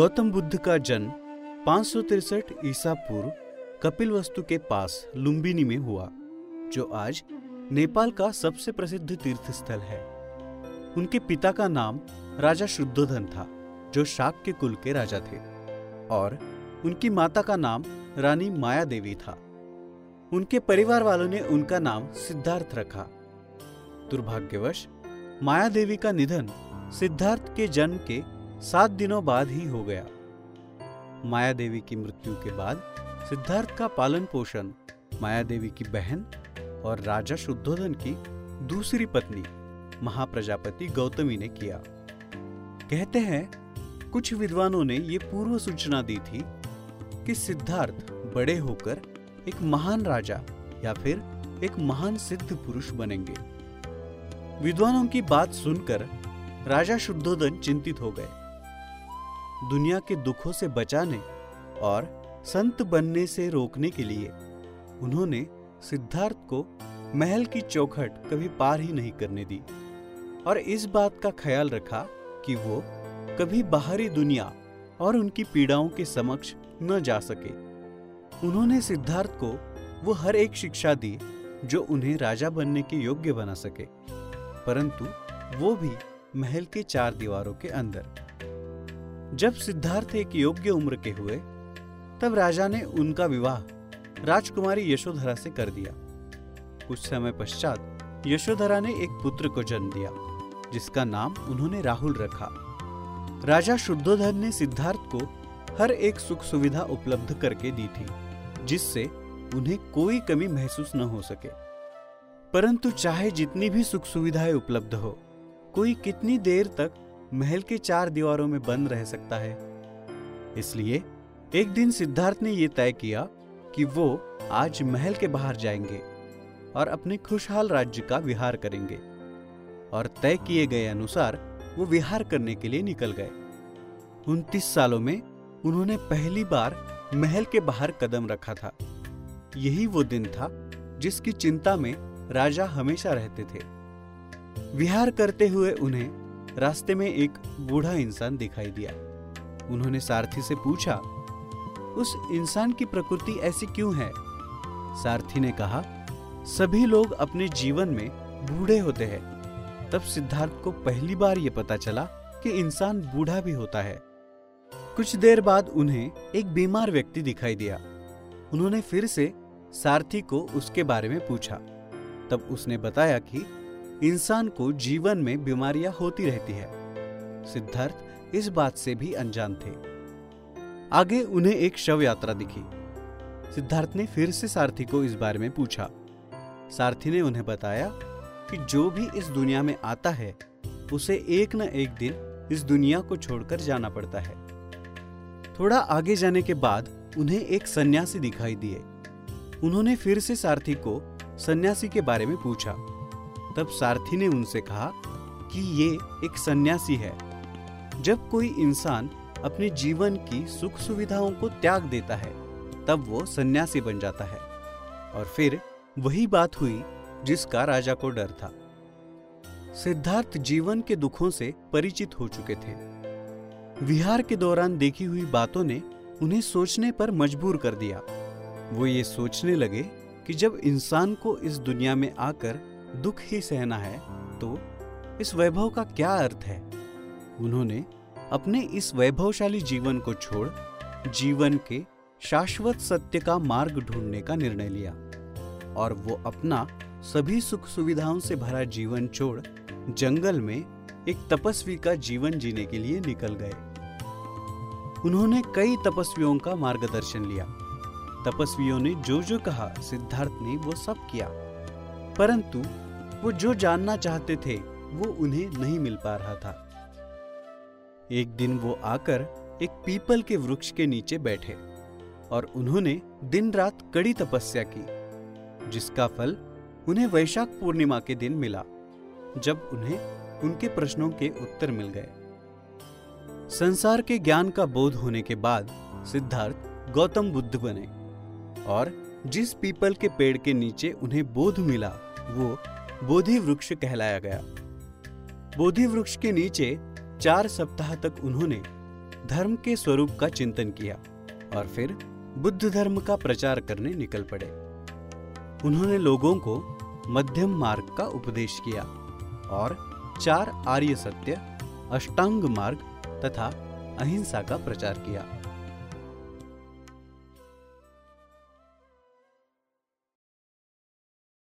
गौतम बुद्ध का जन्म पाँच ईसा पूर्व कपिल वस्तु के पास लुम्बिनी में हुआ, जो आज नेपाल का सबसे प्रसिद्ध तीर्थ स्थल है। उनके पिता का नाम राजा शुद्धोधन था, जो शाक के कुल के राजा थे, और उनकी माता का नाम रानी माया देवी था। उनके परिवार वालों ने उनका नाम सिद्धार्थ रखा। दुर्भाग्यवश माया देवी का निधन सिद्धार्थ के जन्म के सात दिनों बाद ही हो गया। माया देवी की मृत्यु के बाद सिद्धार्थ का पालन पोषण, माया देवी की बहन और राजा शुद्धोधन की दूसरी पत्नी, महाप्रजापति गौतमी ने किया। कहते हैं, कुछ विद्वानों ने यह पूर्व सूचना दी थी कि सिद्धार्थ बड़े होकर एक महान राजा या फिर एक महान सिद्ध पुरुष बनेंगे। विद्वानों की बात सुनकर राजा शुद्धोधन चिंतित हो गए। दुनिया के दुखों से बचाने और संत बनने से रोकने के लिए उन्होंने सिद्धार्थ को महल की चौखट कभी पार ही नहीं करने दी। और इस बात का ख्याल रखा कि वो कभी बाहरी दुनिया और उनकी पीड़ाओं के समक्ष न जा सके। उन्होंने सिद्धार्थ को वो हर एक शिक्षा दी जो उन्हें राजा बनने के योग्य बना सके। परंतु वो भी महल के चार दीवारों के अंदर। जब सिद्धार्थ एक योग्य उम्र के हुए, तब राजा ने उनका विवाह राजकुमारी यशोधरा से कर दिया। कुछ समय पश्चात यशोधरा ने एक पुत्र को जन्म दिया, जिसका नाम उन्होंने राहुल रखा। राजा शुद्धोधन ने सिद्धार्थ को हर एक सुख सुविधा उपलब्ध करके दी थी, जिससे उन्हें कोई कमी महसूस न हो सके। परंतु चाहे जितनी भी सुख सुविधाएँ उपलब्ध हो, कोई कितनी देर तक महल के चार दीवारों में बंद रह सकता है। इसलिए, एक दिन सिद्धार्थ ने यह तय किया कि वो आज महल के बाहर जाएँगे और अपने खुशहाल राज्य का विहार करेंगे और तय किए गए अनुसार वो विहार करने के लिए निकल गए। उनतीस सालों में उन्होंने पहली बार महल के बाहर कदम रखा था। यही वो दिन था जिसकी चिंता में राजा हमेशा रहते थे। विहार करते हुए उन्हें रास्ते में एक बूढ़ा इंसान दिखाई दिया। उन्होंने सारथी से पूछा, उस इंसान की प्रकृति ऐसी क्यों है? सारथी ने कहा, सभी लोग अपने जीवन में बूढ़े होते हैं। तब सिद्धार्थ को पहली बार यह पता चला कि इंसान बूढ़ा भी होता है। कुछ देर बाद उन्हें एक बीमार व्यक्ति दिखाई दिया। उन्होंने फिर से सारथी को उसके बारे में पूछा। तब उसने बताया कि इंसान को जीवन में बीमारियाँ होती रहती है। सिद्धार्थ इस बात से भी अनजान थे। आगे उन्हें एक शव यात्रा दिखी। सिद्धार्थ ने फिर से सारथी को इस बारे में पूछा। सारथी ने उन्हें बताया कि जो भी इस दुनिया में आता है, उसे एक न एक दिन इस दुनिया को छोड़कर जाना पड़ता है। थोड़ा आगे जाने के बाद उन्हें एक सन्यासी दिखाई दिए। उन्होंने फिर से सारथी को सन्यासी के बारे में पूछा। तब सारथी ने उनसे कहा कि ये एक सन्यासी है। जब कोई इंसान अपने जीवन की सुख सुविधाओं को त्याग देता है, तब वो सन्यासी बन जाता है। और फिर वही बात हुई जिसका राजा को डर था। सिद्धार्थ जीवन के दुखों से परिचित हो चुके थे। विहार के दौरान देखी हुई बातों ने उन्हें सोचने पर मजबूर कर दिया। वो ये सोचने लगे कि जब इंसान को इस दुनिया में आकर दुख ही सहना है तो इस वैभव का क्या अर्थ है? उन्होंने अपने इस वैभवशाली जीवन को छोड़ जीवन के शाश्वत सत्य का मार्ग ढूँढने का निर्णय लिया और वो अपना सभी सुख सुविधाओं से भरा जीवन छोड़ जंगल में एक तपस्वी का जीवन जीने के लिए निकल गए। उन्होंने कई तपस्वियों का मार्गदर्शन लिया। तपस्वियों ने जो जो कहा, सिद्धार्थ ने वो सब किया। परंतु वो जो जानना चाहते थे, वो उन्हें नहीं मिल पा रहा था। एक दिन वो आकर एक पीपल के वृक्ष के नीचे बैठे और उन्होंने दिन रात कड़ी तपस्या की, जिसका फल उन्हें वैशाख पूर्णिमा के दिन मिला, जब उन्हें उनके प्रश्नों के उत्तर मिल गए। संसार के ज्ञान का बोध होने के बाद सिद्धार्थ गौतम बुद्ध बने और जिस पीपल के पेड़ के नीचे उन्हें बोध मिला वो बोधि वृक्ष कहलाया गया। बोधि वृक्ष के नीचे चार सप्ताह तक उन्होंने धर्म के स्वरूप का चिंतन किया और फिर बुद्ध धर्म का प्रचार करने निकल पड़े। उन्होंने लोगों को मध्यम मार्ग का उपदेश किया और चार आर्य सत्य अष्टांग मार्ग तथा अहिंसा का प्रचार किया।